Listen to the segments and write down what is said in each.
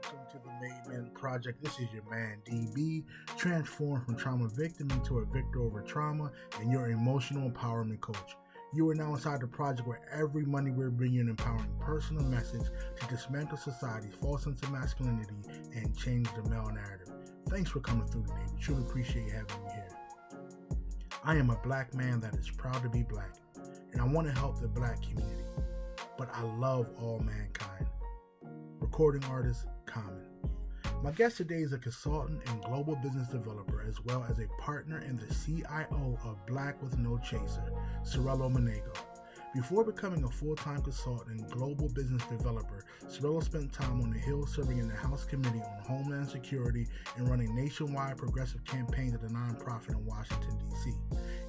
Welcome to the Made Men Project. This is your man DB, transformed from trauma victim into a victor over trauma, and your emotional empowerment coach. You are now inside the project where every Monday we're bringing an empowering personal message to dismantle society's false sense of masculinity and change the male narrative. Thanks for coming through today. We truly appreciate having you here. I am a black man that is proud to be black, and I want to help the black community, but I love all mankind. Recording artist, Common. My guest today is a consultant and global business developer, as well as a partner and the CIO of Black with No Chaser, Cirello Manego. Before becoming a full time consultant and global business developer, Cirello spent time on the Hill serving in the House Committee on Homeland Security and running nationwide progressive campaigns at a nonprofit in Washington, D.C.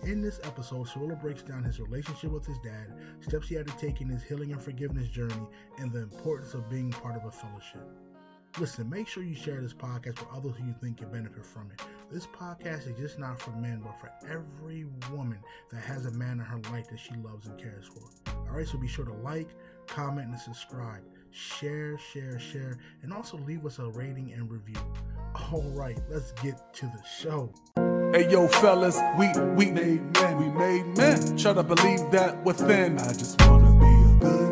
In this episode, Cirello breaks down his relationship with his dad, steps he had to take in his healing and forgiveness journey, and the importance of being part of a fellowship. Listen, make sure you share this podcast with others who you think can benefit from it. This podcast is just not for men, but for every woman that has a man in her life that she loves and cares for. All right, so be sure to like, comment, and subscribe. Share, share, share, and also leave us a rating and review. All right, let's get to the show. Hey yo, fellas, we we made men, we made men. Try to believe that within. I just wanna be a good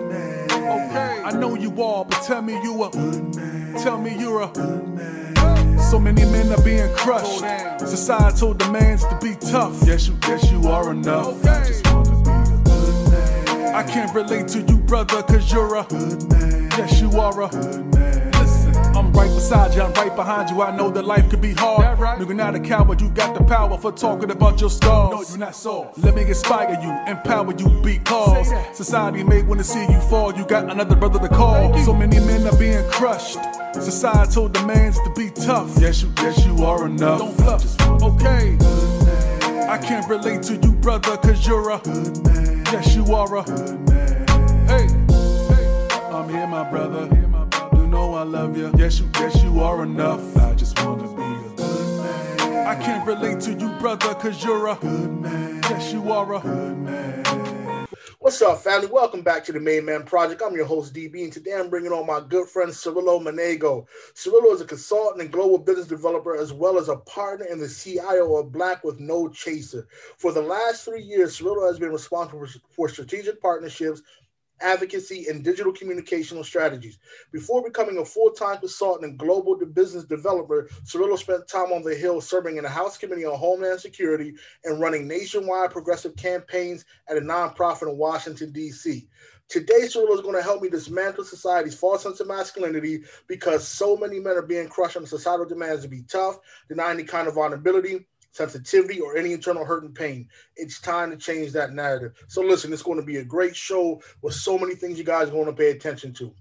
I know you are, but tell me you a good man. Tell me you're a good man. So many men are being crushed. Societal demands to be tough. Yes, you, yes, you are enough. I just wanna be a good man. I can't relate to you, brother, cause you're a good man. Yes, you are a good man. Right beside you, I'm right behind you. I know that life could be hard. Right? You're not a coward, you got the power for talking about your scars. No, you're not soft. Let me inspire you, empower you because society may want to see you fall. You got another brother to call. So many men are being crushed. Societal demands to be tough. Yes, you, yes, you are enough. Don't bluff. Okay. I can't relate to you, brother, cause you're a good man. Yes, you are a good man. Hey, hey, I'm here, my brother. You know I love you. Yes, you, yes, you are enough. I just wanna be a good man. I can't relate to you, brother, cause you're a good man. Yes, you are a good man. What's up, family? Welcome back to the Made Men Project. I'm your host, DB, and today I'm bringing on my good friend, Cirello Manego. Cirillo is a consultant and global business developer, as well as a partner in the CIO of Black with No Chaser. For the last three years, Cirillo has been responsible for strategic partnerships advocacy, and digital communicational strategies. Before becoming a full-time consultant and global business developer, Cirillo spent time on the Hill serving in the House Committee on Homeland Security and running nationwide progressive campaigns at a nonprofit in Washington, D.C. Today, Cirillo is going to help me dismantle society's false sense of masculinity because so many men are being crushed on societal demands to be tough, deny any kind of vulnerability, sensitivity, or any internal hurt and pain. It's time to change that narrative. So, listen, it's going to be a great show with so many things you guys are going to pay attention to.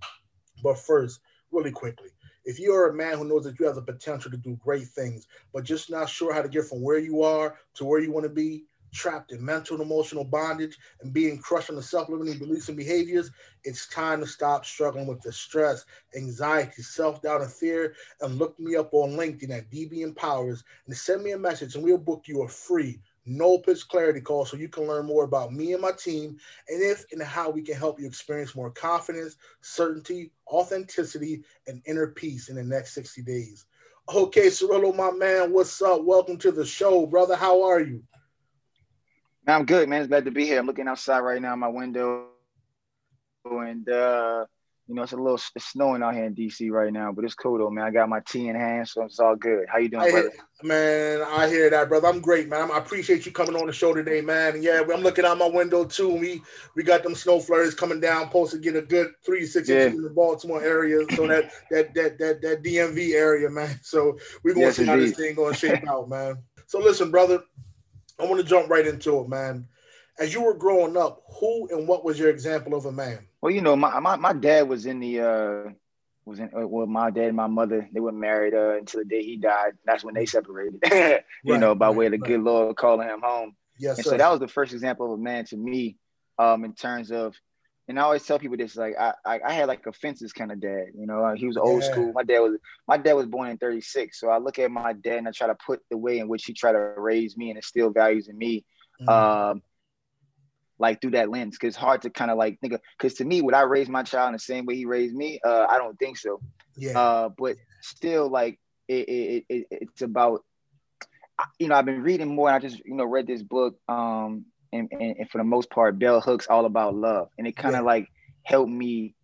But first, really quickly, if you are a man who knows that you have the potential to do great things, but just not sure how to get from where you are to where you want to be, trapped in mental and emotional bondage and being crushed on the self-limiting beliefs and behaviors, it's time to stop struggling with the stress, anxiety, self-doubt, and fear. And look me up on LinkedIn at DB Empowers and send me a message, and we'll book you a free no pitch clarity call so you can learn more about me and my team and if and how we can help you experience more confidence, certainty, authenticity, and inner peace in the next 60 days. Okay, Cirello, my man, what's up? Welcome to the show, brother. How are you? Man, I'm good, man. It's glad to be here. I'm looking outside right now, my window, and uh, you know it's a little it's snowing out here in DC right now, but it's cool though, man. I got my tea in hand, so it's all good. How you doing, I brother? Hear, man, I hear that, brother. I'm great, man. I appreciate you coming on the show today, man. And yeah, I'm looking out my window too. We we got them snow flurries coming down, supposed to get a good three to six Yeah. in the Baltimore area, so that that that that that DMV area, man. So we're gonna Yes, see how this thing gonna shape out, man. So listen, brother, I want to jump right into it, man. As you were growing up, who and what was your example of a man? Well, you know, my, my my dad was in the uh was in uh, well, my dad and my mother they were married uh until the day he died. That's when they separated. you Right, know, by right, way of the right. good Lord calling him home. Yes, And sir. so that was the first example of a man to me, um, in terms of, and I always tell people this, like I, I, I had like a fences kind of dad, you know, he was old Yeah. school. My dad was, my dad was born in 36. So I look at my dad and I try to put the way in which he tried to raise me and instill values in me. Mhm. Um, like through that lens because it's hard to kind of like think of because to me would i raise my child in the same way he raised me uh i don't think so yeah uh but still like it, it, it it's about you know i've been reading more and i just you know read this book um and, and, and for the most part bell hooks all about love and it kind of yeah. like helped me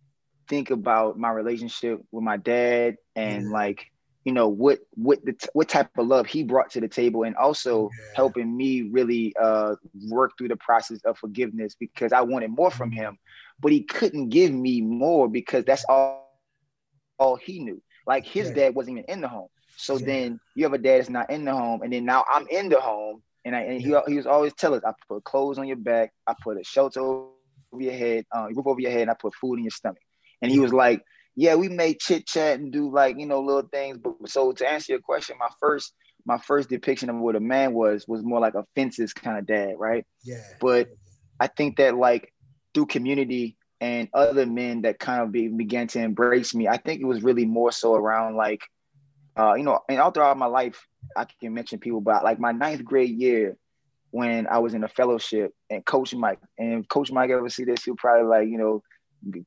think about my relationship with my dad and yeah. like you know what what the what type of love he brought to the table and also yeah. helping me really uh work through the process of forgiveness because I wanted more from mm-hmm. him but he couldn't give me more because that's all all he knew like his yeah. dad wasn't even in the home so yeah. then you have a dad that's not in the home and then now I'm in the home and I and he, he was always telling us I put clothes on your back I put a shelter over your head uh, roof over your head and I put food in your stomach and he was like yeah, we may chit chat and do like you know little things. But so to answer your question, my first my first depiction of what a man was was more like a fences kind of dad, right? Yeah. But I think that like through community and other men that kind of be, began to embrace me, I think it was really more so around like, uh, you know, and all throughout my life, I can mention people, but like my ninth grade year, when I was in a fellowship and Coach Mike, and Coach Mike ever see this, he'll probably like, you know,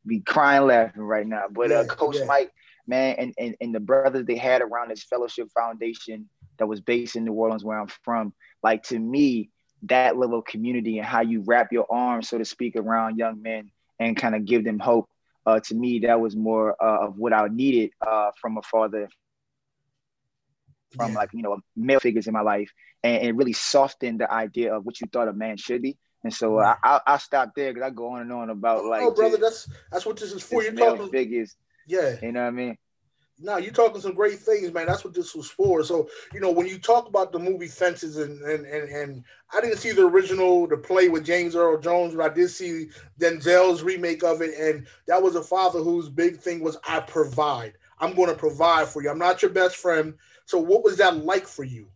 be crying laughing right now. But uh, yeah, uh, Coach yeah. Mike, man, and, and and the brothers they had around this fellowship foundation that was based in New Orleans, where I'm from, like to me, that level of community and how you wrap your arms, so to speak, around young men and kind of give them hope. Uh, to me, that was more uh, of what I needed uh, from a father, from yeah. like you know male figures in my life, and, and really softened the idea of what you thought a man should be. And so I I, I stop there because I go on and on about like. Oh, brother, that's that's what this is for. You're talking biggest. Yeah. You know what I mean. No, you're talking some great things, man. That's what this was for. So, you know, when you talk about the movie Fences, and and and, and I didn't see the original, the play with James Earl Jones, but I did see Denzel's remake of it, and that was a father whose big thing was I provide. I'm going to provide for you. I'm not your best friend. So, what was that like for you?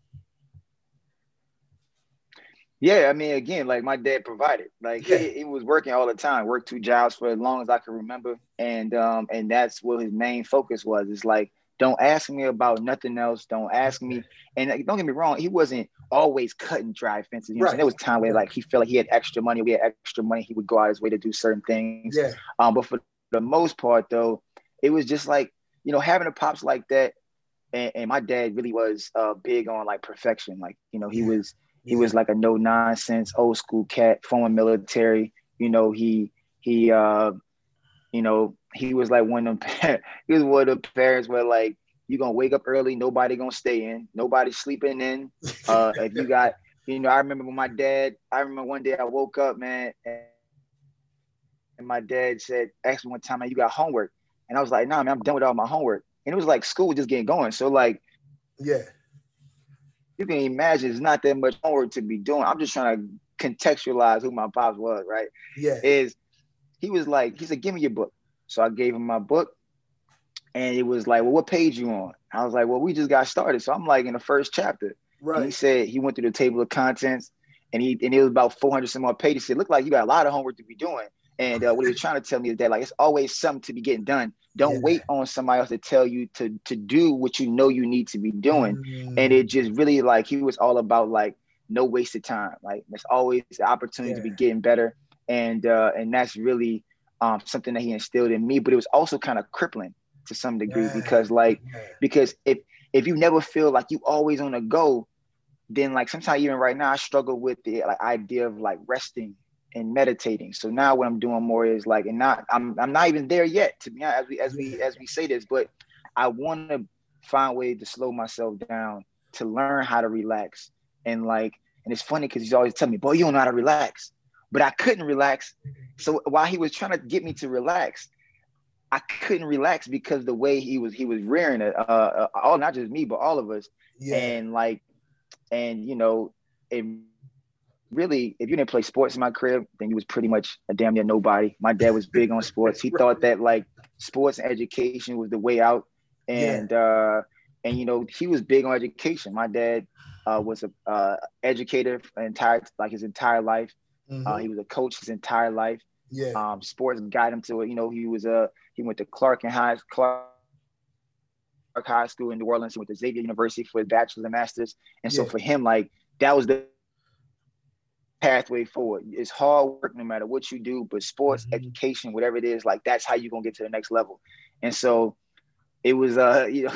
Yeah, I mean, again, like my dad provided. Like yeah. he, he, was working all the time, worked two jobs for as long as I can remember, and um, and that's what his main focus was. It's like, don't ask me about nothing else. Don't ask me. And like, don't get me wrong, he wasn't always cutting dry fences. You know, right. there was time where like he felt like he had extra money. We had extra money. He would go out his way to do certain things. Yeah. Um, but for the most part, though, it was just like you know having a pops like that, and, and my dad really was uh, big on like perfection. Like you know, he yeah. was he was like a no nonsense, old school cat, former military. You know, he he uh, you know, he was like one of them. he was one of the parents where like you're gonna wake up early, nobody gonna stay in, nobody sleeping in. Uh, if you got, you know, I remember when my dad. I remember one day I woke up, man, and, and my dad said, asked me one time, man, you got homework, and I was like, nah, man, I'm done with all my homework. And it was like school was just getting going. So like, yeah, you can imagine it's not that much homework to be doing. I'm just trying to contextualize who my pops was, right? Yeah. Is he was like, he said, give me your book. So I gave him my book. And it was like, well, what page you on? I was like, well, we just got started. So I'm like in the first chapter. Right. And he said he went through the table of contents and he and it was about 400 some more pages. He said, look like you got a lot of homework to be doing. And uh, what he was trying to tell me is that like it's always something to be getting done. Don't yeah. wait on somebody else to tell you to to do what you know you need to be doing. Mm. And it just really like he was all about like no wasted time. Like there's always the opportunity yeah. to be getting better. And uh, and that's really um, something that he instilled in me. But it was also kind of crippling to some degree yeah. because like because if if you never feel like you always on a go, then like sometimes even right now I struggle with the like idea of like resting and meditating. So now what I'm doing more is like, and not I'm I'm not even there yet to be honest, as we as we as we say this, but I want to find ways to slow myself down to learn how to relax. And like, and it's funny because he's always telling me, boy, you don't know how to relax. But I couldn't relax. So while he was trying to get me to relax, I couldn't relax because the way he was he was rearing it, uh, uh all not just me, but all of us. Yeah. And like, and you know, it really, if you didn't play sports in my crib, then you was pretty much a damn near nobody. My dad was big on sports. He right. thought that like sports and education was the way out. And yeah. uh and you know, he was big on education. My dad uh, was a uh, educator entire like his entire life. Mm-hmm. Uh, he was a coach his entire life. Yeah. Um, sports guided him to it. You know, he was a he went to Clark and High Clark High School in New Orleans. He went to Xavier University for his bachelor's and master's. And yeah. so for him, like that was the pathway forward. It's hard work no matter what you do, but sports, mm-hmm. education, whatever it is, like that's how you're gonna get to the next level. And so it was uh, you know,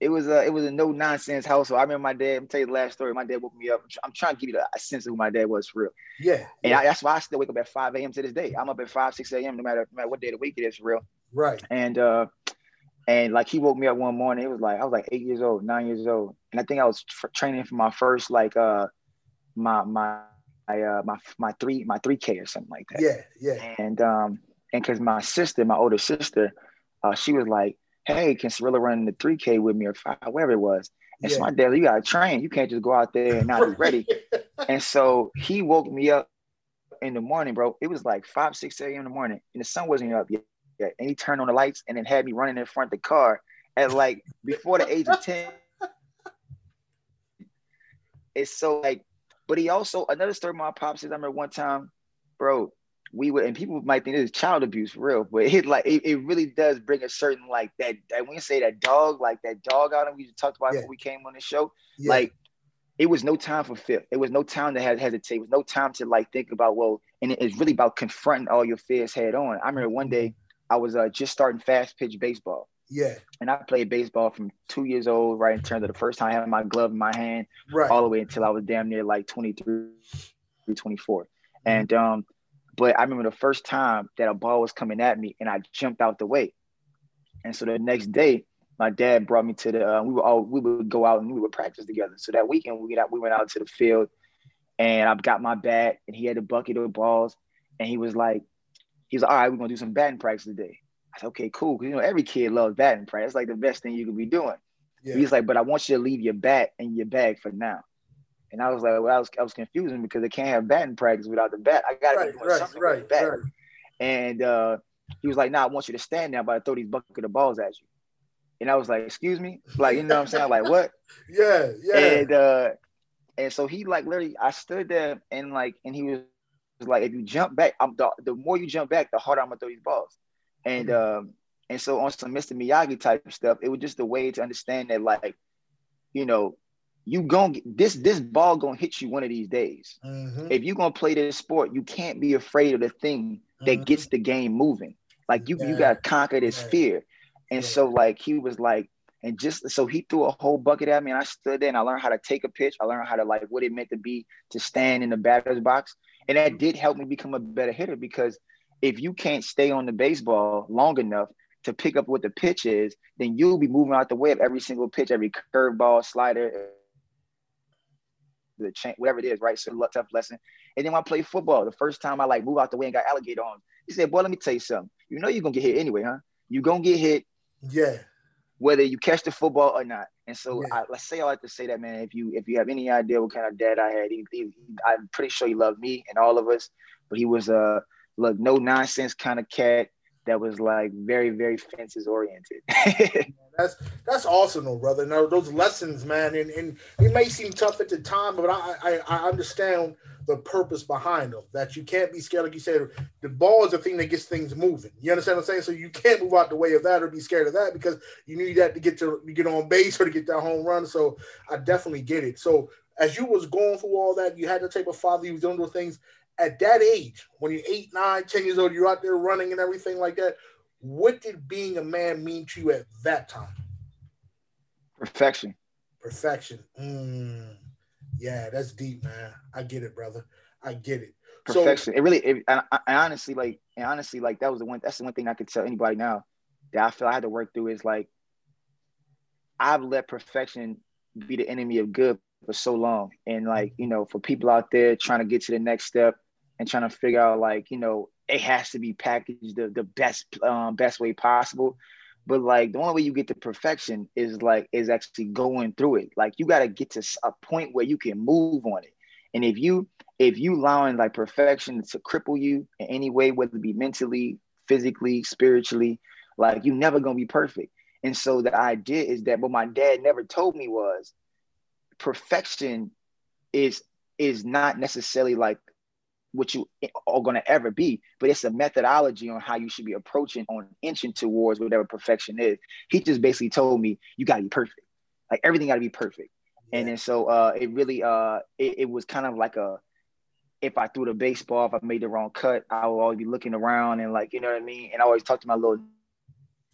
it was a it was a no nonsense household. I remember my dad. I'm tell you the last story. My dad woke me up. I'm trying to give you a sense of who my dad was for real. Yeah, and yeah. I, that's why I still wake up at 5 a.m. to this day. I'm up at 5, 6 a.m. no matter no matter what day of the week it is for real. Right. And uh, and like he woke me up one morning. It was like I was like eight years old, nine years old, and I think I was training for my first like uh my my my uh my my three my three K or something like that. Yeah, yeah. And um and because my sister, my older sister, uh, she was like, "Hey, can Cirilla run the three K with me or five, whatever it was?" And yeah. so my dad, you gotta train. You can't just go out there and not be ready. and so he woke me up in the morning, bro. It was like five, six a.m. in the morning, and the sun wasn't up yet. And he turned on the lights and then had me running in front of the car at like before the age of 10. It's so like, but he also another story my pops says. I remember one time, bro, we would and people might think this is child abuse for real, but it like it, it really does bring a certain like that, that when you say that dog, like that dog out of we just talked about yeah. when we came on the show, yeah. like it was no time for fear. It was no time to have hesitate. It was no time to like think about well, and it's really about confronting all your fears head on. I remember one day I was uh, just starting fast pitch baseball. Yeah. And I played baseball from two years old, right in terms of the first time I had my glove in my hand, right. all the way until I was damn near like 23, 24. And um, but I remember the first time that a ball was coming at me and I jumped out the way. And so the next day, my dad brought me to the uh, we were all we would go out and we would practice together. So that weekend we got we went out to the field and I got my bat and he had a bucket of balls and he was like, he was like, all right, we're gonna do some batting practice today. I said, okay, cool. Cause you know, every kid loves batting practice. It's like the best thing you could be doing. Yeah. He's like, but I want you to leave your bat in your bag for now. And I was like, well, I was, I was confusing because they can't have batting practice without the bat. I got to right, be doing right, something right, with the bat. Right. And uh, he was like, nah, I want you to stand there, but I throw these bucket of balls at you. And I was like, excuse me? Like, you know what I'm saying? like, what? Yeah, yeah. And uh, and so he like literally, I stood there and like, and he was like, if you jump back, I'm the, the more you jump back, the harder I'm gonna throw these balls. And mm-hmm. um, and so on some Mr. Miyagi type stuff, it was just a way to understand that like, you know, you going to this this ball gonna hit you one of these days. Mm-hmm. If you're gonna play this sport, you can't be afraid of the thing that mm-hmm. gets the game moving. Like you yeah. you gotta conquer this yeah. fear. And yeah. so like he was like, and just so he threw a whole bucket at me, and I stood there and I learned how to take a pitch. I learned how to like what it meant to be to stand in the batter's box, and that did help me become a better hitter because if you can't stay on the baseball long enough to pick up what the pitch is, then you'll be moving out the way of every single pitch, every curveball, slider, the chain, whatever it is, right? So tough lesson. And then when I played football, the first time I like move out the way and got alligator on, he said, "Boy, let me tell you something. You know you're gonna get hit anyway, huh? You're gonna get hit. Yeah. Whether you catch the football or not. And so yeah. I, let's say I like to say that, man. If you if you have any idea what kind of dad I had, he, he, I'm pretty sure he loved me and all of us. But he was a uh, look no nonsense kind of cat that was like very very fences oriented. that's that's awesome, though, brother. Now those lessons, man, and, and it may seem tough at the time, but I, I I understand the purpose behind them. That you can't be scared, like you said. The ball is the thing that gets things moving. You understand what I'm saying? So you can't move out the way of that or be scared of that because you need that to get to get on base or to get that home run. So I definitely get it. So as you was going through all that, you had the type of father you was doing those things at that age, when you're eight, nine, ten years old, you're out there running and everything like that. What did being a man mean to you at that time? Perfection. Perfection. Mm. Yeah, that's deep, man. I get it, brother. I get it. Perfection. So, it really, it, I, I honestly like, and honestly, like that was the one. That's the one thing I could tell anybody now that I feel I had to work through is like, I've let perfection be the enemy of good for so long. And like, you know, for people out there trying to get to the next step and trying to figure out like, you know, it has to be packaged the, the best um, best way possible. But like the only way you get to perfection is like is actually going through it. Like you got to get to a point where you can move on it. And if you if you allowing like perfection to cripple you in any way, whether it be mentally, physically, spiritually, like you're never gonna be perfect. And so the idea is that what my dad never told me was perfection is is not necessarily like what you are going to ever be but it's a methodology on how you should be approaching on inching towards whatever perfection is he just basically told me you got to be perfect like everything got to be perfect yeah. and then so uh it really uh it, it was kind of like a if I threw the baseball, if I made the wrong cut, I would always be looking around and like, you know what I mean? And I always talk to my little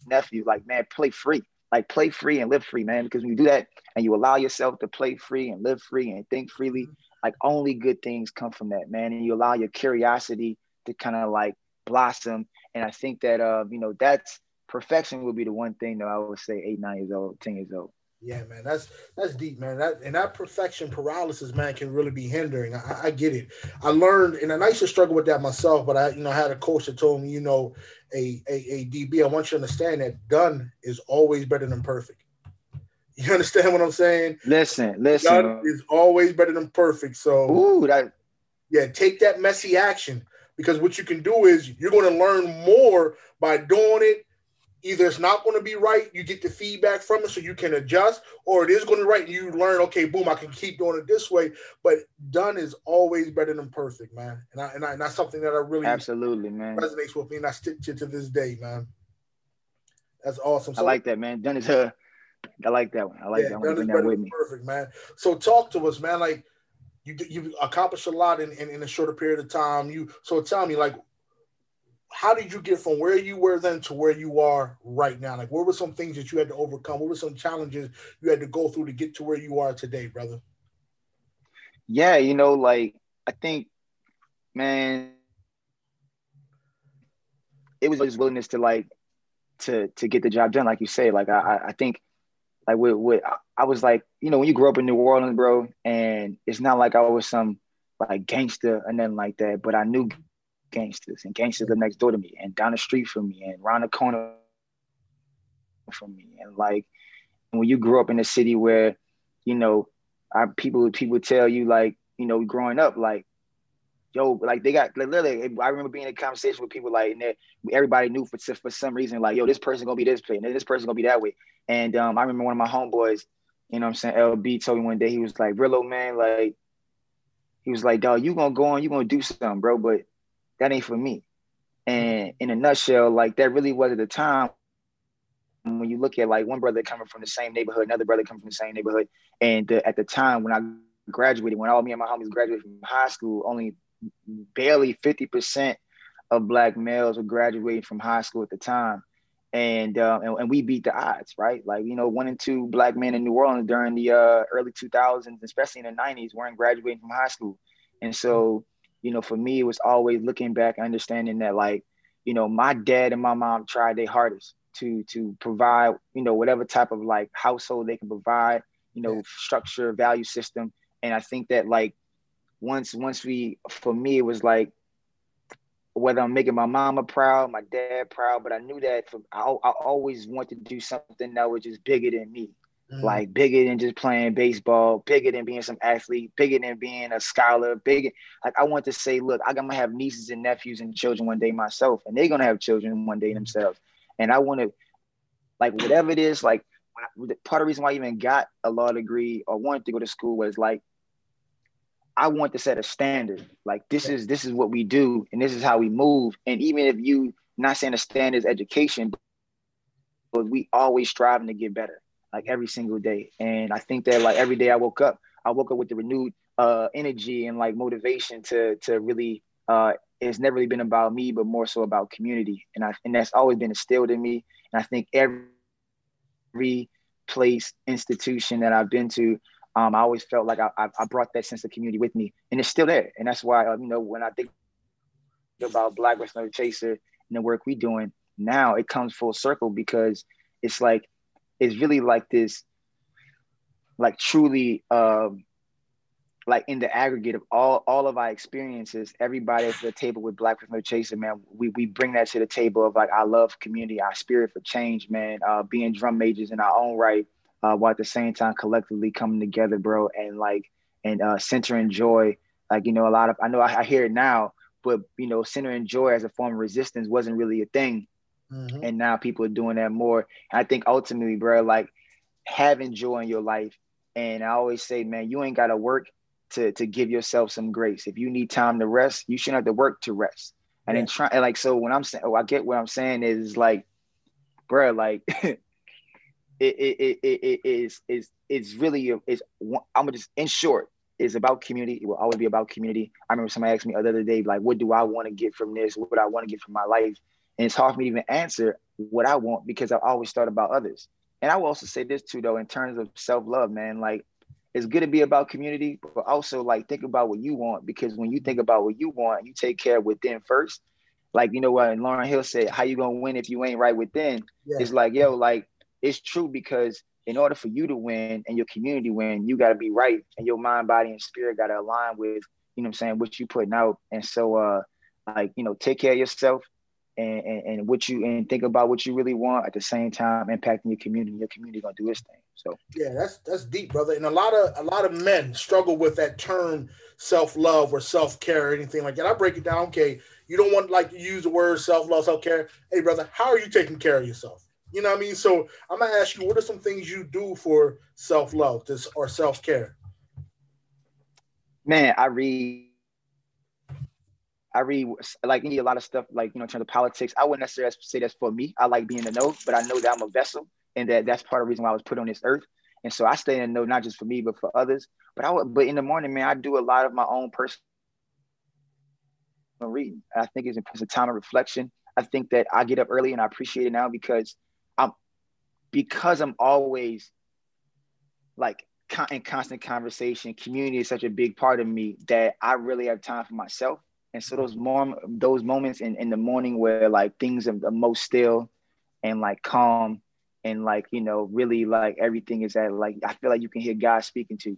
nephew, like, man, play free. Like play free and live free, man. Because when you do that and you allow yourself to play free and live free and think freely, like only good things come from that, man. And you allow your curiosity to kind of like blossom. And I think that uh, you know, that's perfection would be the one thing that I would say eight, nine years old, 10 years old. Yeah, man, that's that's deep, man. That and that perfection paralysis, man, can really be hindering. I, I get it. I learned, and I used to struggle with that myself. But I, you know, I had a coach that told me, you know, a, a a DB. I want you to understand that done is always better than perfect. You understand what I'm saying? Listen, listen. Done is always better than perfect. So, ooh, that yeah, take that messy action because what you can do is you're going to learn more by doing it either it's not going to be right, you get the feedback from it so you can adjust, or it is going to be right and you learn, okay, boom, I can keep doing it this way. But done is always better than perfect, man. And I and, I, and that's something that I really absolutely man resonates with me, and I stick to to this day, man. That's awesome. So, I like that, man. Done is uh, I like that one. I like yeah, that one. Bring that with me. Perfect, man. So talk to us, man. Like you you accomplished a lot in, in, in a shorter period of time. You so tell me, like, how did you get from where you were then to where you are right now? Like, what were some things that you had to overcome? What were some challenges you had to go through to get to where you are today, brother? Yeah, you know, like I think, man, it was his willingness to like to to get the job done, like you say. Like I I think like with, with I was like, you know, when you grow up in New Orleans, bro, and it's not like I was some like gangster and then like that, but I knew gangsters, and gangsters live next door to me, and down the street from me, and around the corner from me, and like when you grew up in a city where, you know, I, people people tell you like, you know, growing up like, yo, like they got like literally. I remember being in a conversation with people like, and everybody knew for for some reason like, yo, this person gonna be this way, and this person gonna be that way. And um, I remember one of my homeboys, you know, what I'm saying, LB told me one day he was like, Rillo, man, like. He was like, dog, you gonna go on, you gonna do something, bro. But that ain't for me. And in a nutshell, like that really was at the time when you look at like one brother coming from the same neighborhood, another brother coming from the same neighborhood, and at the time when I graduated, when all me and my homies graduated from high school, only barely fifty percent of black males were graduating from high school at the time, and, uh, and, and we beat the odds, right? Like you know, one and two black men in New Orleans during the uh, early two thousands, especially in the nineties, weren't graduating from high school, and so you know, for me, it was always looking back, understanding that like, you know, my dad and my mom tried their hardest to to provide, you know, whatever type of like household they can provide, you know, structure, value system. And I think that like once once we for me it was like whether I'm making my mama proud, my dad proud, but I knew that for, I, I always wanted to do something that was just bigger than me mm. like bigger than just playing baseball, bigger than being some athlete, bigger than being a scholar, bigger. Like I want to say, look, I'm gonna have nieces and nephews and children one day myself, and they're gonna have children one day themselves. And I want to, like, whatever it is, like part of the reason why I even got a law degree or wanted to go to school was like I want to set a standard. Like this is this is what we do and this is how we move. And even if you not saying the standard is education, but we always striving to get better like every single day. And I think that like every day I woke up, I woke up with the renewed uh, energy and like motivation to to really. Uh, it's never really been about me, but more so about community, and I and that's always been instilled in me. And I think every place, institution that I've been to, um, I always felt like I, I brought that sense of community with me, and it's still there. And that's why um, you know when I think about Black with No Chaser and the work we're doing now, it comes full circle because it's like it's really like this, like truly, um, like in the aggregate of all all of our experiences, everybody at the table with Black No Chaser, man, we we bring that to the table of like I love community, our spirit for change, man. Uh, being drum majors in our own right, uh, while at the same time collectively coming together, bro, and like and uh, centering joy. Like you know, a lot of I know I, I hear it now, but you know, centering joy as a form of resistance wasn't really a thing Mm-hmm. And now people are doing that more. And I think ultimately, bro, like having joy in your life. And I always say, man, you ain't gotta work to to give yourself some grace. If you need time to rest, you shouldn't have to work to rest. And yeah. then try and like so when I'm saying, oh, I get what I'm saying is like, bro, like it it it it, is is it's really um, is I'm gonna just in short, is about community. It will always be about community. I remember somebody asked me the other day, like, what do I want to get from this? What would I want to get from my life? And it's hard for me to even answer what I want because I always thought about others. And I will also say this too, though, in terms of self-love, man, like it's good to be about community, but also like think about what you want because when you think about what you want, you take care of within first. Like you know what Lauryn Hill said, "How you gonna win if you ain't right within?" Yeah. It's like yo, like it's true because in order for you to win and your community win, you got to be right and your mind, body, and spirit got to align with you know I'm saying what you putting out. And so, uh, like you know, take care of yourself and, and, and what you and think about what you really want at the same time impacting your community. Your community gonna do its thing. So yeah, that's that's deep, brother. And a lot of a lot of men struggle with that term self love or self care or anything like that. I break it down. Okay, you don't want like to use the word self love, self care. Hey, brother, how are you taking care of yourself? You know what I mean? So I'm gonna ask you, what are some things you do for self love this or self care? Man, I read I read like a lot of stuff, like you know, in terms of politics. I wouldn't necessarily say that's for me. I like being in the know, but I know that I'm a vessel, and that that's part of the reason why I was put on this earth. And so I stay in the know, not just for me, but for others. But I would, but in the morning, man, I do a lot of my own personal reading. I think it's, a time of reflection. I think that I get up early, and I appreciate it now because because I'm always like in constant conversation. Community is such a big part of me that I really have time for myself and so those mom those moments in, in the morning where like things are the most still and like calm and like you know really like everything is at like I feel like you can hear God speaking to you,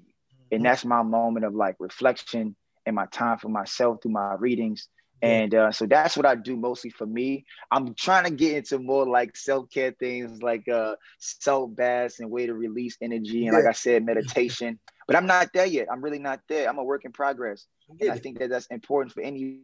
and mm-hmm. that's my moment of like reflection and my time for myself through my readings. And uh, so that's what I do mostly for me. I'm trying to get into more like self care things, like uh, self baths and way to release energy, and like I said, meditation. But I'm not there yet. I'm really not there. I'm a work in progress. And I think that that's important for anybody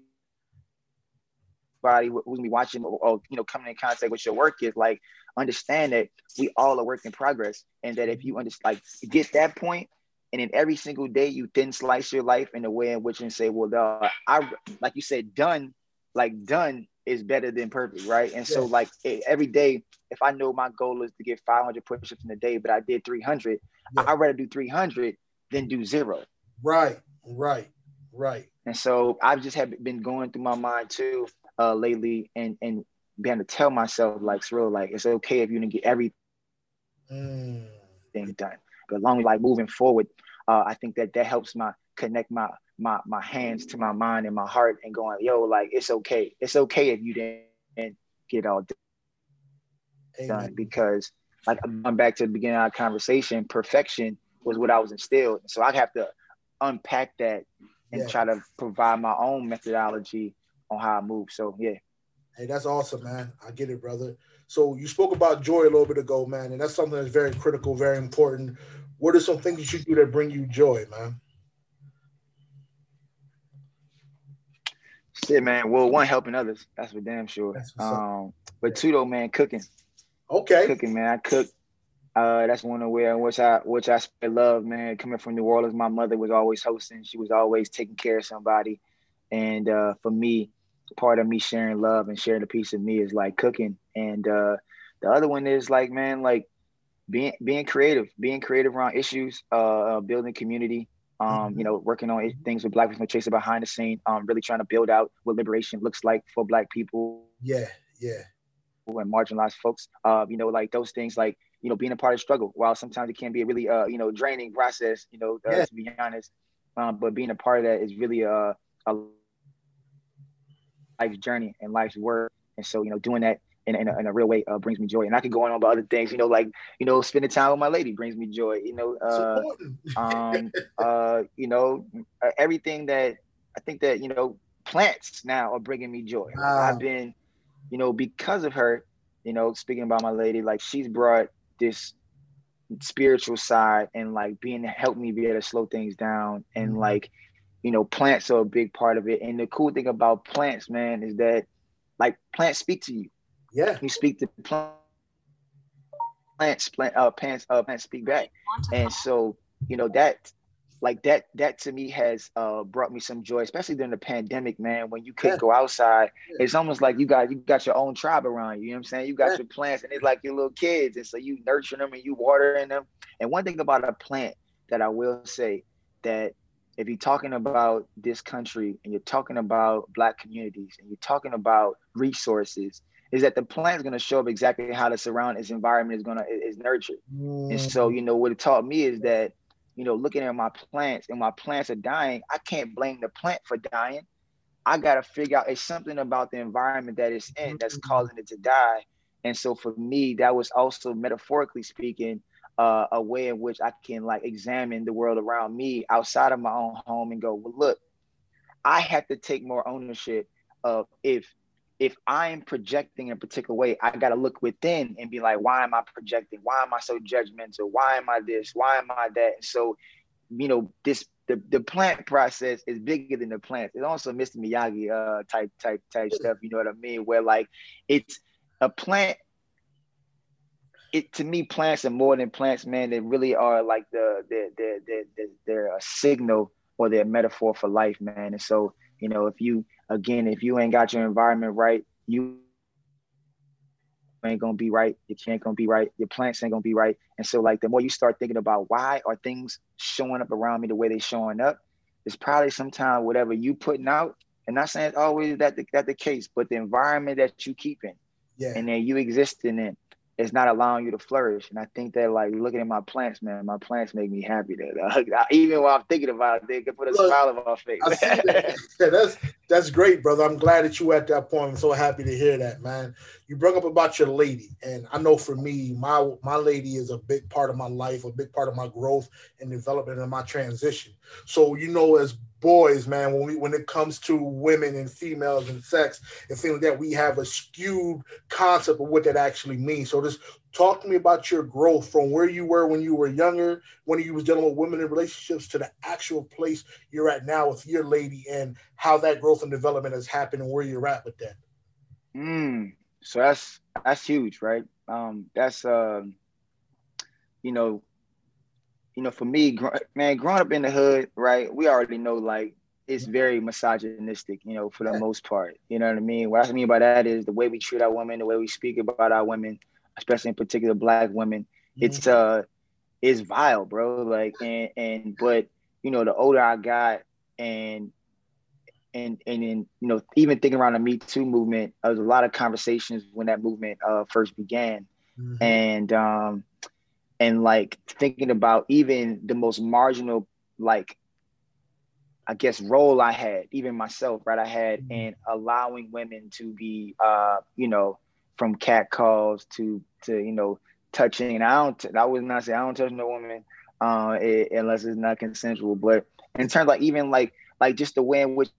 who's be watching or, or, you know coming in contact with your work is like understand that we all are work in progress, and that if you understand like get that point, and in every single day you thin slice your life in a way in which you say, well, uh, I like you said, done, like done is better than perfect, right? And so like every day, if I know my goal is to get 500 push-ups in a day, but I did 300, yeah. I'd rather do 300 than do zero. Right, right. Right. And so I've just have been going through my mind too uh, lately, and and being to tell myself like it's real, like it's okay if you didn't get everything mm. done, but long like moving forward, uh, I think that that helps my connect my my my hands to my mind and my heart, and going, yo, like it's okay, it's okay if you didn't get all done Amen. because like I'm back to the beginning of our conversation, perfection was what I was instilled, so I have to unpack that and yeah. try to provide my own methodology on how I move. So yeah. Hey, that's awesome, man. I get it, brother. So you spoke about joy a little bit ago, man, and that's something that's very critical, very important. What are some things you do that bring you joy, man? Shit, man. Well, one helping others. That's for damn sure. Um, but two though, man, cooking. Okay. Cooking, man. I cook uh, that's one of where which I which I love, man. Coming from New Orleans, my mother was always hosting. She was always taking care of somebody, and uh, for me, part of me sharing love and sharing a piece of me is like cooking. And uh, the other one is like, man, like being being creative, being creative around issues, uh, uh building community. Um, mm-hmm. you know, working on things with Black people chasing behind the scene. Um, really trying to build out what liberation looks like for Black people. Yeah, yeah. And marginalized folks. Uh, you know, like those things, like you know, being a part of the struggle. While sometimes it can be a really, uh, you know, draining process, you know, uh, yeah. to be honest. Um, but being a part of that is really a, a life's journey and life's work. And so, you know, doing that in, in, a, in a real way uh, brings me joy. And I could go on about other things, you know, like, you know, spending time with my lady brings me joy, you know, uh, um, uh, you know, uh, everything that I think that, you know, plants now are bringing me joy. Wow. I've been, you know, because of her, you know, speaking about my lady, like she's brought this spiritual side and like being to help me be able to slow things down and mm-hmm. like you know plants are a big part of it and the cool thing about plants man is that like plants speak to you yeah you speak to plants plant uh plants uh plants speak back and so you know that like that that to me has uh brought me some joy especially during the pandemic man when you couldn't yeah. go outside yeah. it's almost like you got you got your own tribe around you you know what i'm saying you got yeah. your plants and it's like your little kids and so you nurture them and you watering them and one thing about a plant that i will say that if you're talking about this country and you're talking about black communities and you're talking about resources, is that the plant is going to show up exactly how the surrounding its environment is going to is nurtured. Mm. And so, you know, what it taught me is that, you know, looking at my plants and my plants are dying, I can't blame the plant for dying. I got to figure out it's something about the environment that it's in that's mm-hmm. causing it to die. And so for me, that was also metaphorically speaking, uh, a way in which I can like examine the world around me outside of my own home and go, well, look, I have to take more ownership of if if I'm projecting in a particular way, I got to look within and be like, why am I projecting? Why am I so judgmental? Why am I this? Why am I that? And so, you know, this the, the plant process is bigger than the plants. It's also Mr. Miyagi uh, type type type stuff. You know what I mean? Where like it's a plant. It to me, plants are more than plants, man. They really are like the the the the they're a signal or they're a metaphor for life, man. And so you know, if you again, if you ain't got your environment right, you ain't gonna be right. Your ain't gonna be right. Your plants ain't gonna be right. And so, like, the more you start thinking about why are things showing up around me the way they showing up, it's probably sometimes whatever you putting out. And not saying it's always that the, that the case, but the environment that you keep in, yeah. and then you exist in it, it's not allowing you to flourish. And I think that like looking at my plants, man, my plants make me happy. That uh, even while I'm thinking about it, they can put a Look, smile on my face. that. yeah, that's that's great, brother. I'm glad that you at that point. I'm so happy to hear that, man. You brought up about your lady, and I know for me, my my lady is a big part of my life, a big part of my growth and development and my transition. So you know, as boys, man, when we when it comes to women and females and sex and things like that, we have a skewed concept of what that actually means. So just talk to me about your growth from where you were when you were younger, when you was dealing with women in relationships to the actual place you're at now with your lady and how that growth and development has happened and where you're at with that. Mm, so that's that's huge, right? Um, that's uh, you know, you know, for me, man, growing up in the hood, right? We already know like it's very misogynistic, you know, for the most part. You know what I mean? What I mean by that is the way we treat our women, the way we speak about our women, especially in particular black women. Mm-hmm. It's uh it's vile, bro. Like and and but you know, the older I got and and and then you know, even thinking around the Me Too movement, there was a lot of conversations when that movement uh first began. Mm-hmm. And um and like thinking about even the most marginal like I guess role I had, even myself, right? I had mm-hmm. in allowing women to be, uh, you know, from cat calls to to you know touching. And I don't, I would not say I don't touch no woman uh, it, unless it's not consensual. But in terms like even like like just the way in which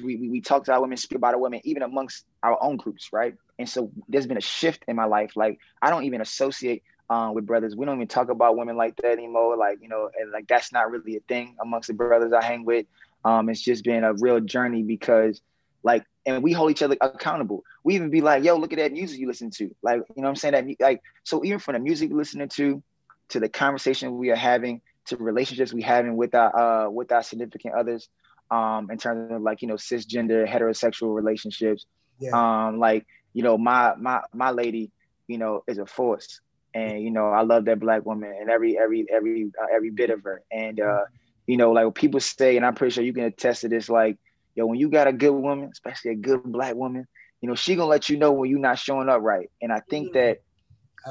we, we, we talk to our women, speak about our women, even amongst our own groups, right? And so there's been a shift in my life. Like I don't even associate um, with brothers. We don't even talk about women like that anymore. Like you know, and like that's not really a thing amongst the brothers I hang with. Um, it's just been a real journey because like, and we hold each other accountable. We even be like, yo, look at that music you listen to. Like, you know I'm saying? That like, so even from the music listening to, to the conversation we are having, to relationships we having with our uh, with our significant others, um, in terms of like, you know, cisgender, heterosexual relationships. Yeah. Um, like you know, my my my lady, you know, is a force, and you know, I love that black woman and every every every uh, every bit of her. And uh, you know, like people say, and I'm pretty sure you can attest to this, like, yo, when you got a good woman, especially a good black woman, you know, she gonna let you know when you're not showing up right. And I think mm-hmm. that,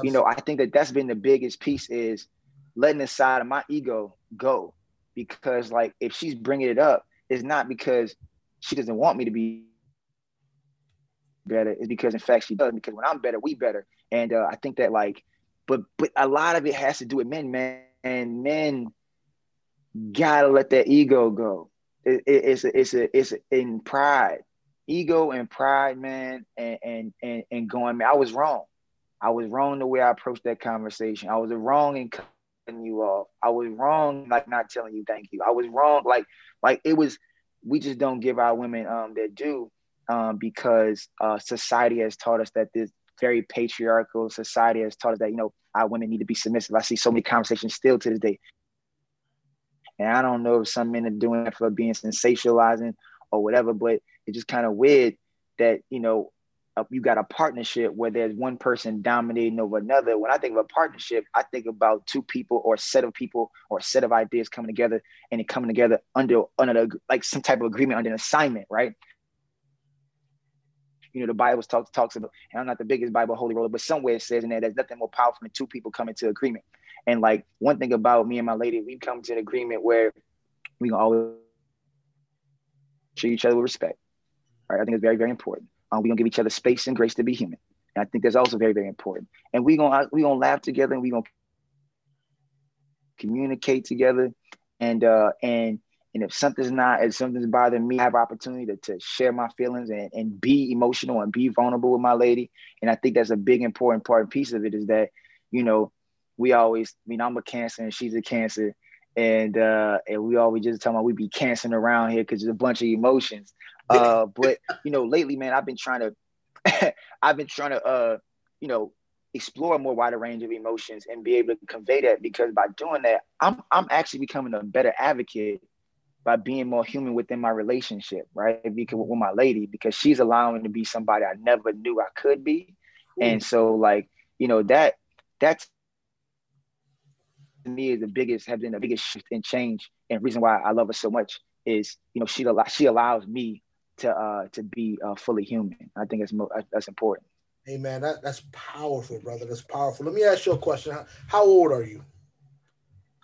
you know, I think that that's been the biggest piece is letting the side of my ego go, because like if she's bringing it up, it's not because she doesn't want me to be better is because in fact she does because when I'm better, we better. And uh, I think that like, but but a lot of it has to do with men, man. And men gotta let that ego go. It, it, it's a, it's a, it's a, in pride, ego and pride, man. And and and and going, man, I was wrong. I was wrong the way I approached that conversation. I was wrong in cutting you off. I was wrong like not telling you thank you. I was wrong like like it was. We just don't give our women um their due um, because uh, society has taught us that this very patriarchal society has taught us that you know our women need to be submissive. I see so many conversations still to this day, and I don't know if some men are doing it for being sensationalizing or whatever, but it's just kind of weird that you know a, you got a partnership where there's one person dominating over another. When I think of a partnership, I think about two people or a set of people or a set of ideas coming together and it coming together under under like some type of agreement under an assignment, right? You know, the Bible talks talks about, and I'm not the biggest Bible holy roller, but somewhere it says in there there's nothing more powerful than two people coming to agreement. And like one thing about me and my lady, we come to an agreement where we can always treat each other with respect. Right. I think it's very, very important. Um, we're gonna give each other space and grace to be human. And I think that's also very, very important. And we're gonna we gonna laugh together and we're gonna communicate together. And uh and and if something's not if something's bothering me, I have opportunity to, to share my feelings and, and be emotional and be vulnerable with my lady. And I think that's a big important part piece of it is that, you know, we always, I mean, I'm a cancer and she's a cancer and uh, and we always just talking about we be cancering around here because there's a bunch of emotions. Uh, but you know, lately, man, I've been trying to, I've been trying to, uh, you know, explore a more wider range of emotions and be able to convey that because by doing that, I'm I'm actually becoming a better advocate by being more human within my relationship, right? Because with my lady, because she's allowing me to be somebody I never knew I could be, and so like you know that that's to me is the biggest have been the biggest shift and change and reason why I love her so much is you know she she allows me to uh to be uh, fully human. I think it's mo- that's important. Hey man, that, that's powerful, brother. That's powerful. Let me ask you a question. How, how old are you?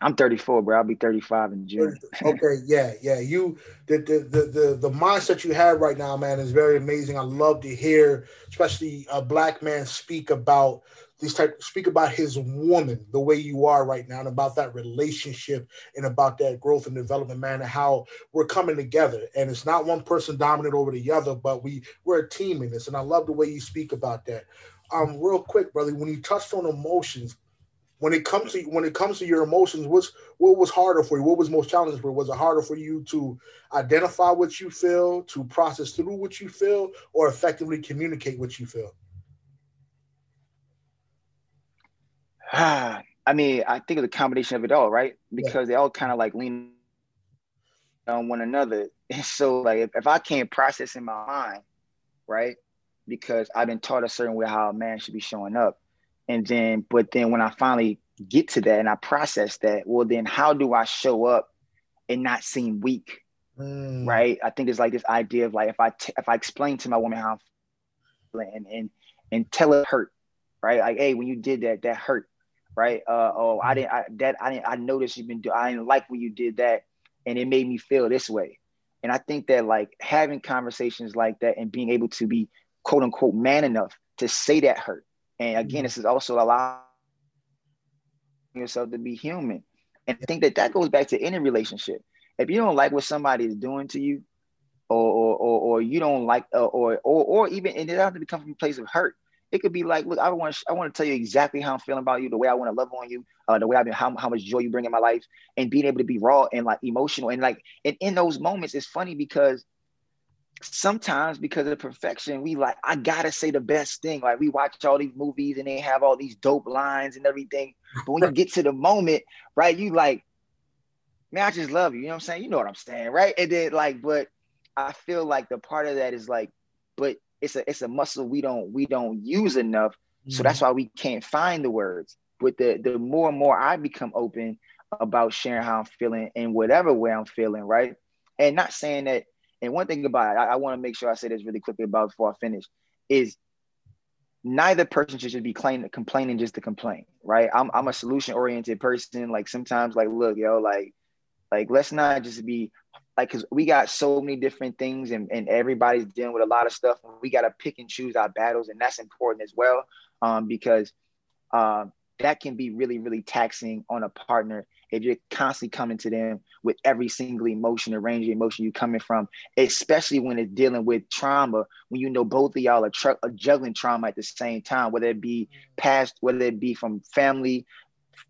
I'm 34, bro. I'll be 35 in June. okay, yeah, yeah. You the, the the the the mindset you have right now, man, is very amazing. I love to hear, especially a black man speak about these type speak about his woman the way you are right now and about that relationship and about that growth and development man and how we're coming together. And it's not one person dominant over the other but we we're a team in this and i love the way you speak about that. Um real quick brother when you touched on emotions when it comes to when it comes to your emotions what's what was harder for you? What was most challenging for you? Was it harder for you to identify what you feel to process through what you feel or effectively communicate what you feel I mean, I think it's a combination of it all, right? Because yeah. they all kind of like lean on one another. And so, like, if, if I can't process in my mind, right? Because I've been taught a certain way how a man should be showing up. And then, but then when I finally get to that and I process that, well, then how do I show up and not seem weak? Mm. Right. I think it's like this idea of like if I t- if I explain to my woman how I'm feeling and and and tell her hurt, right? Like, hey, when you did that, that hurt right? Uh, oh, I mm-hmm. didn't, I, that I didn't, I noticed you've been doing, I didn't like when you did that, and it made me feel this way. And I think that like having conversations like that and being able to be quote unquote man enough to say that hurt. And again, mm-hmm. this is also allowing yourself to be human. And I think that that goes back to any relationship. If you don't like what somebody is doing to you, or or or, or you don't like, uh, or or or even, and it doesn't have to come from a place of hurt. It could be like, look, I want to, I want to tell you exactly how I'm feeling about you, the way I want to love on you, uh, the way I've been, how, how much joy you bring in my life, and being able to be raw and like emotional and like, and in those moments, it's funny because sometimes because of perfection, we like, I gotta say the best thing. Like we watch all these movies and they have all these dope lines and everything, but when you get to the moment, right, you like, man, I just love you. You know what I'm saying? You know what I'm saying, right? And then like, but I feel like the part of that is like, but it's a it's a muscle we don't we don't use enough. Mm-hmm. So that's why we can't find the words. But the the more and more I become open about sharing how I'm feeling in whatever way I'm feeling, right? And not saying that. And one thing about it, I, I want to make sure I say this really quickly about before I finish, is neither person should just be complaining, complaining just to complain, right? I'm, I'm a solution oriented person. Like sometimes, like, look, yo, like, like let's not just be like because we got so many different things and, and everybody's dealing with a lot of stuff. We got to pick and choose our battles and that's important as well um, because um, that can be really really taxing on a partner if you're constantly coming to them with every single emotion and range of emotion you're coming from especially when it's dealing with trauma when you know both of y'all are, tr- are juggling trauma at the same time whether it be past whether it be from family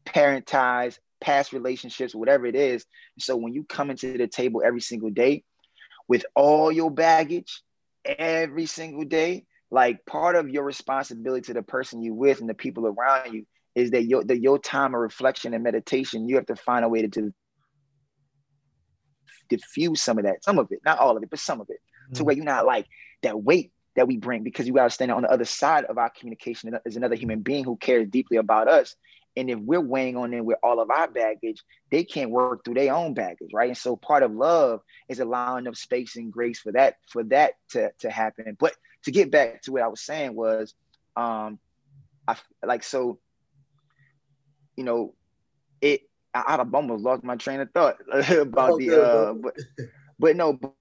parent ties past relationships, whatever it is. So when you come into the table every single day with all your baggage every single day, like part of your responsibility to the person you with and the people around you is that your the your time of reflection and meditation, you have to find a way to, to diffuse some of that, some of it, not all of it, but some of it, mm-hmm. to where you're not like that weight that we bring because you got to stand on the other side of our communication is another human being who cares deeply about us. And if we're weighing on them with all of our baggage, they can't work through their own baggage, right? And so part of love is allowing them space and grace for that, for that to, to happen. But to get back to what I was saying was, um, I like so, you know, it. I, I've almost lost my train of thought about the, uh, but, but no, but,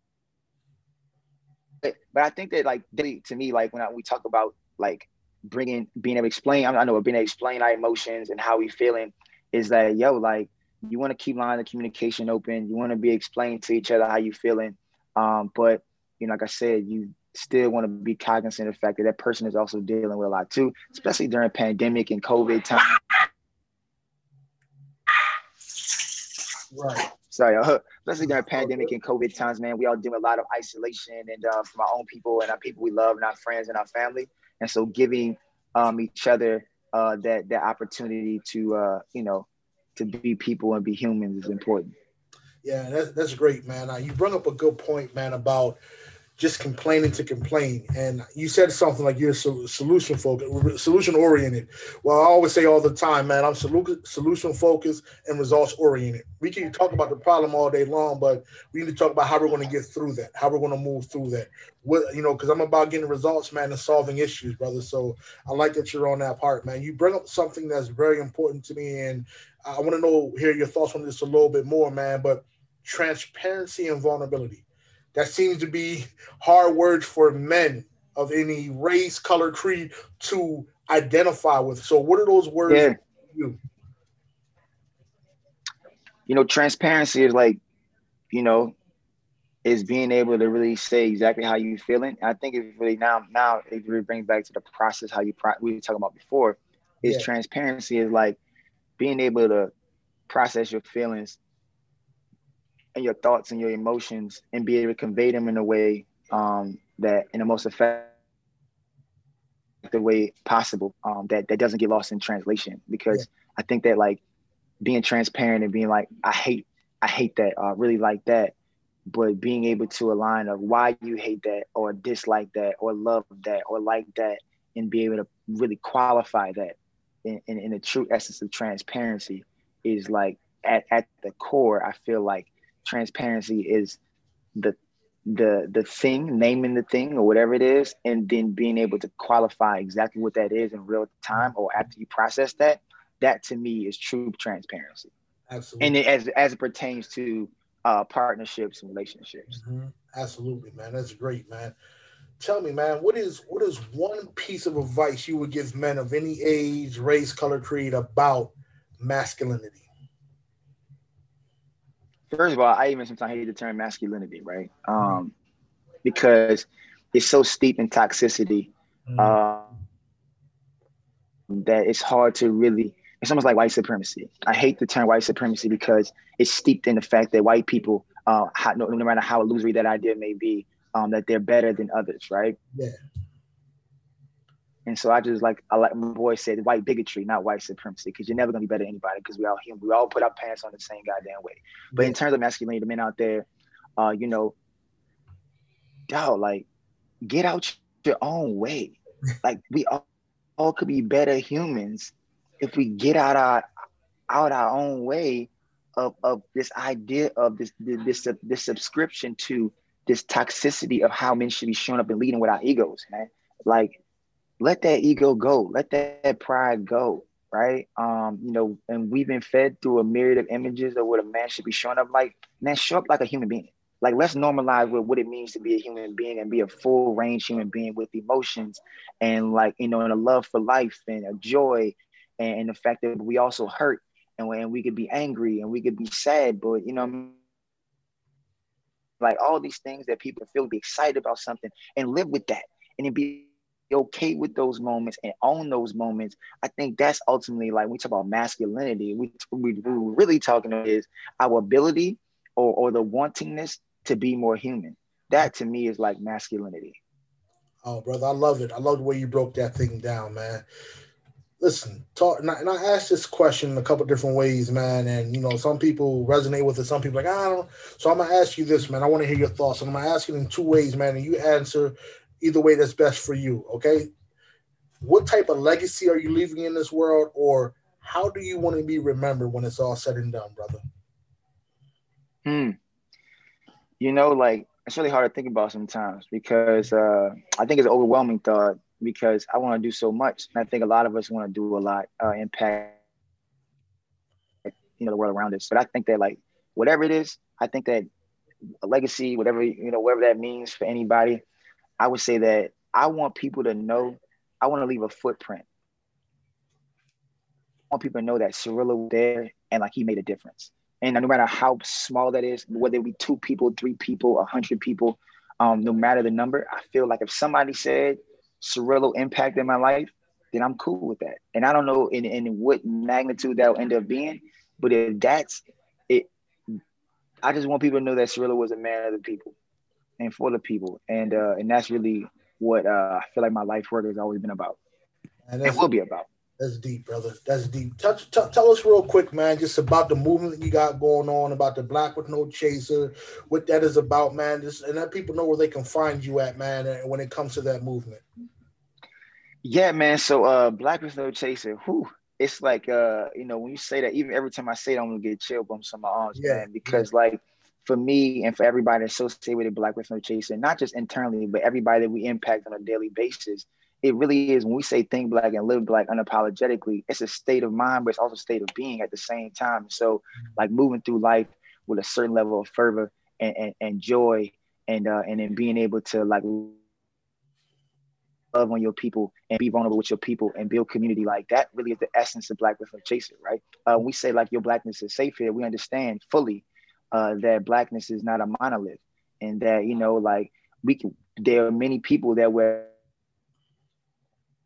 but I think that like they, to me, like when I, we talk about like bringing being able to explain I know being able to explain our emotions and how we feeling is that yo like you want to keep line of communication open. You want to be explaining to each other how you feeling. Um, but you know like I said you still want to be cognizant of the fact that that person is also dealing with a lot too especially during pandemic and COVID time. Right. Sorry, uh, especially during pandemic and COVID times, man, we all do a lot of isolation and uh, from our own people and our people we love and our friends and our family. And so giving um, each other uh, that that opportunity to uh, you know to be people and be humans is important. Yeah, that's that's great, man. Uh, you bring up a good point, man, about just complaining to complain. And you said something like you're solution focused, solution oriented. Well, I always say all the time, man, I'm solution focused and results oriented. We can talk about the problem all day long, but we need to talk about how we're going to get through that, how we're going to move through that. What you know, because I'm about getting results, man, and solving issues, brother. So I like that you're on that part, man. You bring up something that's very important to me, and I want to know hear your thoughts on this a little bit more, man. But transparency and vulnerability that seems to be hard words for men of any race, color, creed to identify with. So, what are those words? Yeah. You? you know, transparency is like, you know, is being able to really say exactly how you feeling. I think it really now now it really brings back to the process how you pro- we were talking about before. Is yeah. transparency is like being able to process your feelings and your thoughts and your emotions and be able to convey them in a way um, that in the most effective way possible um, that, that doesn't get lost in translation because yeah. i think that like being transparent and being like i hate i hate that uh, really like that but being able to align of why you hate that or dislike that or love that or like that and be able to really qualify that in, in, in the true essence of transparency is like at, at the core i feel like transparency is the the the thing, naming the thing or whatever it is, and then being able to qualify exactly what that is in real time or after you process that, that to me is true transparency. Absolutely. And it, as as it pertains to uh, partnerships and relationships. Mm-hmm. Absolutely, man. That's great, man. Tell me, man, what is what is one piece of advice you would give men of any age, race, color, creed about masculinity? First of all, I even sometimes hate the term masculinity, right? Um, because it's so steep in toxicity mm. uh, that it's hard to really. It's almost like white supremacy. I hate the term white supremacy because it's steeped in the fact that white people, uh, how, no, no matter how illusory that idea may be, um, that they're better than others, right? Yeah. And so I just like I like my boy said white bigotry, not white supremacy, because you're never gonna be better than anybody because we all human. We all put our pants on the same goddamn way. But in terms of masculinity, the men out there, uh, you know, yo, like get out your own way. like we all, all could be better humans if we get out our out our own way of, of this idea of this this this subscription to this toxicity of how men should be showing up and leading with our egos, man. Like let that ego go, let that pride go, right? Um, you know, and we've been fed through a myriad of images of what a man should be showing up like. Man, show up like a human being. Like let's normalize what, what it means to be a human being and be a full range human being with emotions and like you know, and a love for life and a joy and, and the fact that we also hurt and we could be angry and we could be sad, but you know, like all these things that people feel be excited about something and live with that and it be okay with those moments and own those moments, I think that's ultimately like we talk about masculinity. We we we're really talking about is our ability or or the wantingness to be more human. That to me is like masculinity. Oh, brother, I love it. I love the way you broke that thing down, man. Listen, talk, and I, and I asked this question a couple different ways, man. And you know, some people resonate with it, some people like I don't. So I'm gonna ask you this, man. I want to hear your thoughts, and I'm gonna ask it in two ways, man. And you answer either way that's best for you. Okay. What type of legacy are you leaving in this world, or how do you want to be remembered when it's all said and done, brother? Hmm. You know, like it's really hard to think about sometimes because uh, I think it's an overwhelming thought because I want to do so much, and I think a lot of us want to do a lot, uh, impact, you know, the world around us. But I think that like whatever it is, I think that a legacy, whatever you know, whatever that means for anybody, I would say that I want people to know. I want to leave a footprint. I want people to know that Cirillo was there and like he made a difference. And no matter how small that is, whether it be two people, three people, a hundred people, um, no matter the number, I feel like if somebody said Cirillo impacted my life, then I'm cool with that. And I don't know in, in what magnitude that will end up being, but if that's it, I just want people to know that Cirillo was a man of the people and for the people. And uh, and that's really what uh, I feel like my life work has always been about. And it will be about. That's deep, brother. That's deep. Touch, t- tell us real quick, man, just about the movement that you got going on, about the Black with No Chaser, what that is about, man. Just and let people know where they can find you at, man, when it comes to that movement. Yeah, man. So uh Black with No Chaser, whew, it's like uh, you know, when you say that, even every time I say it, I'm gonna get chill bumps on my arms, yeah, man, because yeah. like for me and for everybody associated with Black with No Chaser, not just internally, but everybody that we impact on a daily basis it really is when we say think black and live black unapologetically, it's a state of mind, but it's also a state of being at the same time. So like moving through life with a certain level of fervor and, and, and joy and uh, and then being able to like love on your people and be vulnerable with your people and build community like that really is the essence of black with no chaser right? Uh, we say like your blackness is safe here. We understand fully uh, that blackness is not a monolith and that you know like we can there are many people that wear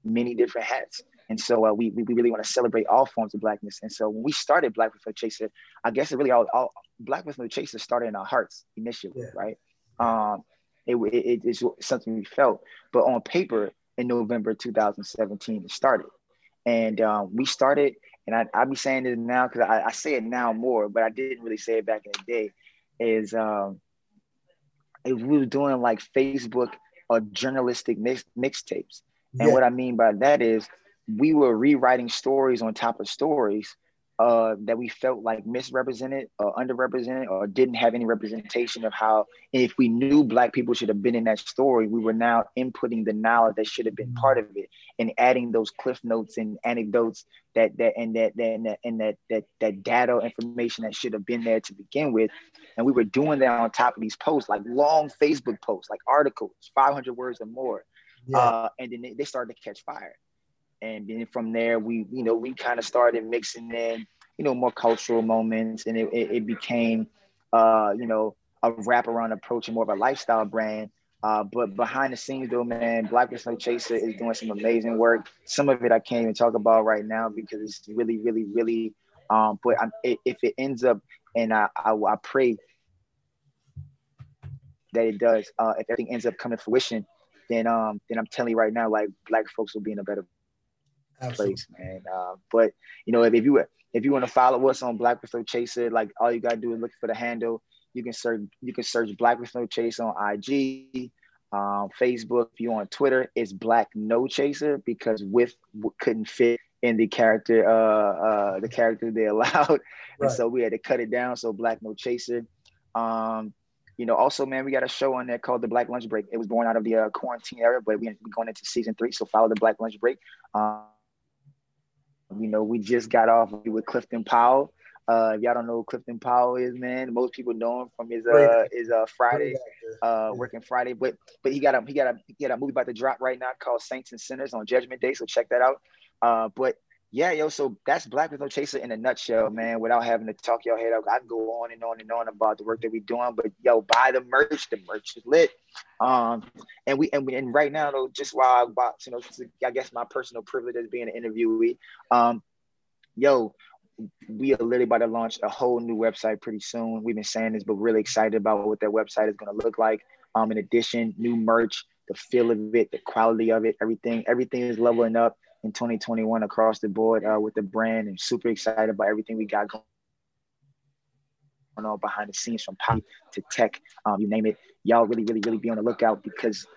many different hats. And so uh, we, we really want to celebrate all forms of blackness. And so when we started Black with No Chaser, I guess it really all, all Black with No Chaser started in our hearts initially, yeah. right? Um, it, it, it's something we felt, but on paper in November 2017 it started, and um, we started. And I I be saying this now because I, I say it now more, but I didn't really say it back in the day. Is um, it, we were doing like Facebook or journalistic mix mixtapes and yeah. what I mean by that is we were rewriting stories on top of stories uh, that we felt like misrepresented or underrepresented or didn't have any representation of how if we knew black people should have been in that story we were now inputting the knowledge that should have been part of it and adding those cliff notes and anecdotes that that and that, that and that and that that that data information that should have been there to begin with and we were doing that on top of these posts like long facebook posts like articles 500 words or more yeah. Uh, and then they, they started to catch fire. And then from there, we, you know, we kind of started mixing in, you know, more cultural moments, and it, it, it became, uh, you know, a wraparound approach and more of a lifestyle brand. Uh, but behind the scenes, though, man, Black No Chaser is doing some amazing work. Some of it I can't even talk about right now because it's really, really, really. Um, but I'm, if it ends up, and I, I, I pray that it does, uh, if everything ends up coming to fruition, then um then I'm telling you right now, like black folks will be in a better Absolutely. place, man. Uh, but you know, if, if you if you want to follow us on Black with No Chaser, like all you gotta do is look for the handle. You can search you can search Black with No Chaser on IG, um, Facebook. If you on Twitter, it's Black No Chaser because with couldn't fit in the character uh uh the character they allowed, right. and so we had to cut it down. So Black No Chaser. Um, you know, also, man, we got a show on there called The Black Lunch Break. It was born out of the uh, quarantine era, but we, are going into season three. So follow The Black Lunch Break. Um, you know, we just got off with Clifton Powell. Uh, if y'all don't know who Clifton Powell is, man, most people know him from his uh his uh Friday, uh working Friday. But but he got a he got a he got a movie about to drop right now called Saints and Sinners on Judgment Day. So check that out. Uh, but yeah, yo, so that's Black with No Chaser in a nutshell, man. Without having to talk your head up, I can go on and on and on about the work that we're doing. But yo, buy the merch. The merch is lit. Um, and we and we and right now though, just while I box, you know, I guess my personal privilege as being an interviewee. Um, yo, we are literally about to launch a whole new website pretty soon. We've been saying this, but really excited about what that website is going to look like. Um, in addition, new merch, the feel of it, the quality of it, everything, everything is leveling up in 2021 across the board uh, with the brand and super excited about everything we got going on behind the scenes from pop to tech, um, you name it. Y'all really, really, really be on the lookout because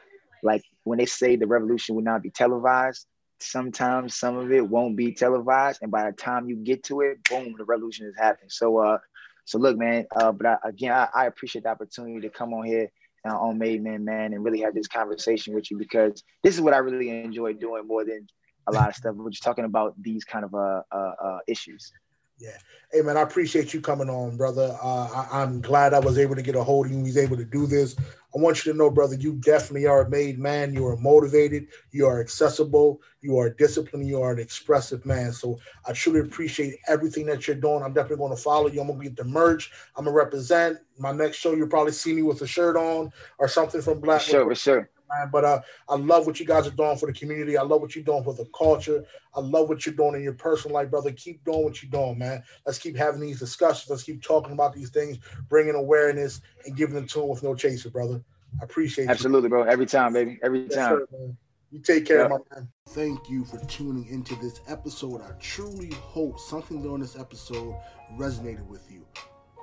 like when they say the revolution will not be televised, sometimes some of it won't be televised, and by the time you get to it, boom, the revolution is happening. So, uh, so look, man. Uh, but I, again, I, I appreciate the opportunity to come on here uh, on Made Man, man, and really have this conversation with you because this is what I really enjoy doing more than a lot of stuff. We're just talking about these kind of uh, uh, uh issues. Yeah. Hey, man, I appreciate you coming on, brother. Uh, I, am glad I was able to get a hold of you. He's able to do this. I want you to know, brother, you definitely are a made man. You are motivated. You are accessible. You are disciplined. You are an expressive man. So I truly appreciate everything that you're doing. I'm definitely going to follow you. I'm going to get the merch. I'm going to represent. My next show, you'll probably see me with a shirt on or something from Black. For sure, for sure man. But uh, I love what you guys are doing for the community. I love what you're doing for the culture. I love what you're doing in your personal life, brother. Keep doing what you're doing, man. Let's keep having these discussions. Let's keep talking about these things, bringing awareness and giving them to them with no chaser, brother. I appreciate it. Absolutely, you. bro. Every time, baby. Every yes, time. Sir, you take care, yep. my man. Thank you for tuning into this episode. I truly hope something during this episode resonated with you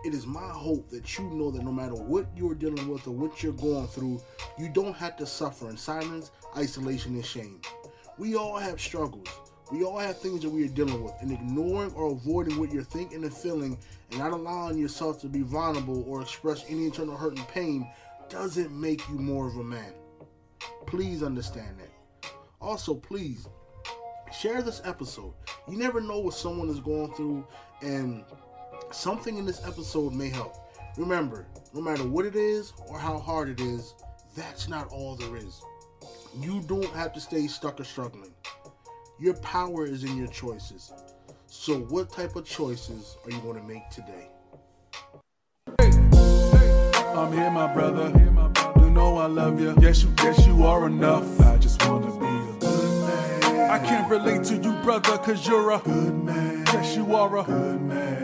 it is my hope that you know that no matter what you're dealing with or what you're going through, you don't have to suffer in silence, isolation, and shame. We all have struggles. We all have things that we are dealing with, and ignoring or avoiding what you're thinking and feeling and not allowing yourself to be vulnerable or express any internal hurt and pain doesn't make you more of a man. Please understand that. Also, please share this episode. You never know what someone is going through, and Something in this episode may help. Remember, no matter what it is or how hard it is, that's not all there is. You don't have to stay stuck or struggling. Your power is in your choices. So, what type of choices are you going to make today? I'm here, my brother. You know I love you. Yes, you, yes, you are enough. I just want to be a good man. I can't relate to you, brother, cause you're a good man. Yes, you are a good man.